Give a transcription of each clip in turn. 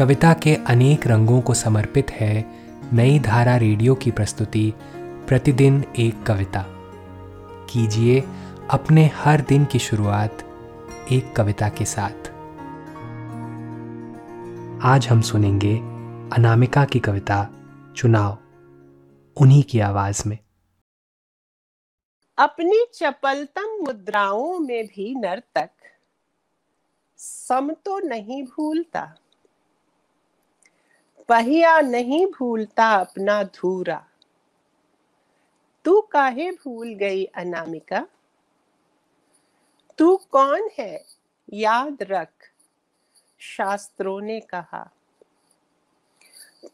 कविता के अनेक रंगों को समर्पित है नई धारा रेडियो की प्रस्तुति, प्रतिदिन एक कविता। कीजिए अपने हर दिन की शुरुआत एक कविता के साथ। आज हम सुनेंगे अनामिका की कविता, चुनाव, उन्हीं की आवाज़ में। अपनी चपलतम मुद्राओं में भी नर्तक, सम तो नहीं भूलता। पहिया नहीं भूलता अपना धूरा तू काहे भूल गई अनामिका? तू कौन है? याद रख, शास्त्रों ने कहा।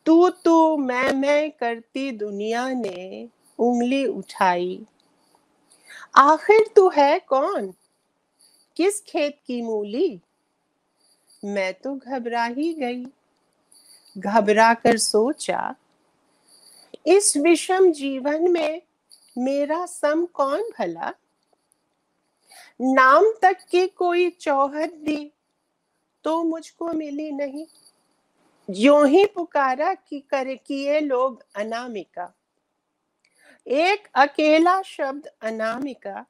तू तू मैं मैं करती दुनिया ने उंगली उठाई। आखिर तू है कौन? किस खेत की मूली? मैं तो घबरा ही गई। घबरा कर सोचा, इस विषम जीवन में मेरा सम कौन भला? नाम तक की कोई चौहद दी तो मुझको मिली नहीं। जो ही पुकारा कि करे किए लोग अनामिका। एक अकेला शब्द अनामिका।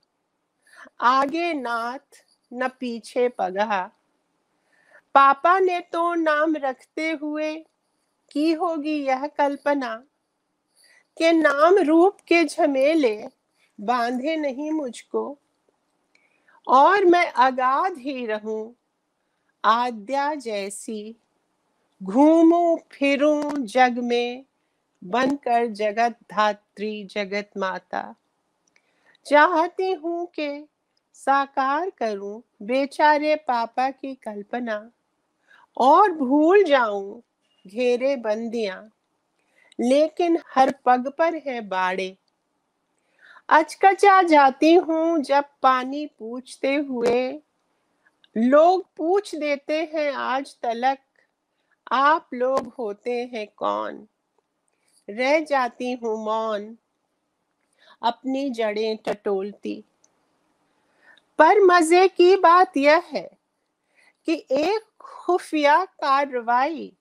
आगे नाथ न पीछे पगहा। पापा ने तो नाम रखते हुए की होगी यह कल्पना? के नाम रूप के झमेले बांधे नहीं मुझको। और मैं अगाध ही रहूँ, आद्या जैसी, घूमू, फिरूं जग में, बनकर जगत धात्री, जगत माता। चाहती हूँ के साकार करूँ बेचारे पापा की कल्पना, और भूल जाऊँ घेरे बंदियाँ, लेकिन हर पग पर है बाड़े। अचकचा जाती हूँ जब पानी पूछते हुए। लोग पूछ देते हैं, आज तलक, आप लोग होते हैं कौन? रह जाती हूँ मौन, अपनी जड़ें टटोलती। पर मज़े की बात यह है कि एक खुफिया कार्रवाई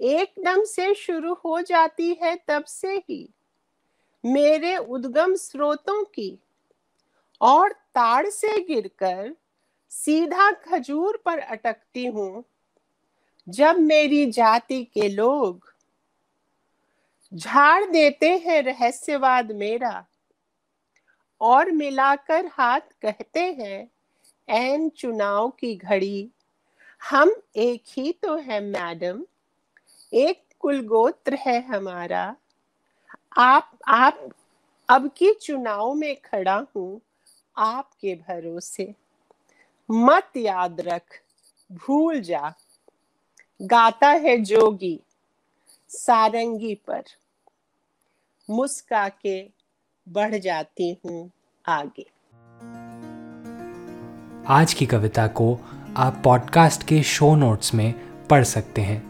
एकदम से शुरू हो जाती है तब से ही। मेरे उद्गम स्रोतों की और ताड़ से गिरकर सीधा खजूर पर अटकती हूँ। जब मेरी जाति के लोग झाड़ देते हैं रहस्यवाद मेरा, और मिलाकर हाथ कहते हैं एन चुनाव की घड़ी, हम एक ही तो है, मैडम। एक कुलगोत्र है हमारा। आप आप अब की चुनाव में खड़ा हूँ आपके भरोसे। मत याद रख, भूल जा। गाता है जोगी, सारंगी पर। मुस्का के बढ़ जाती हूँ आगे। आज की कविता को आप पॉडकास्ट के शो नोट्स में पढ़ सकते हैं।